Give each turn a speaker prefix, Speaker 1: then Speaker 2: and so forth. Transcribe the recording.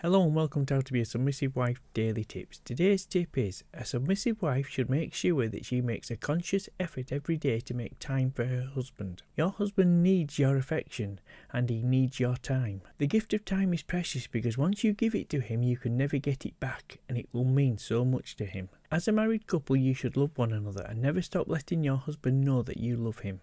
Speaker 1: Hello and welcome to How to Be a Submissive Wife Daily Tips. Today's tip is a submissive wife should make sure that she makes a conscious effort every day to make time for her husband. Your husband needs your affection and he needs your time. The gift of time is precious because once you give it to him, you can never get it back and it will mean so much to him. As a married couple, you should love one another and never stop letting your husband know that you love him.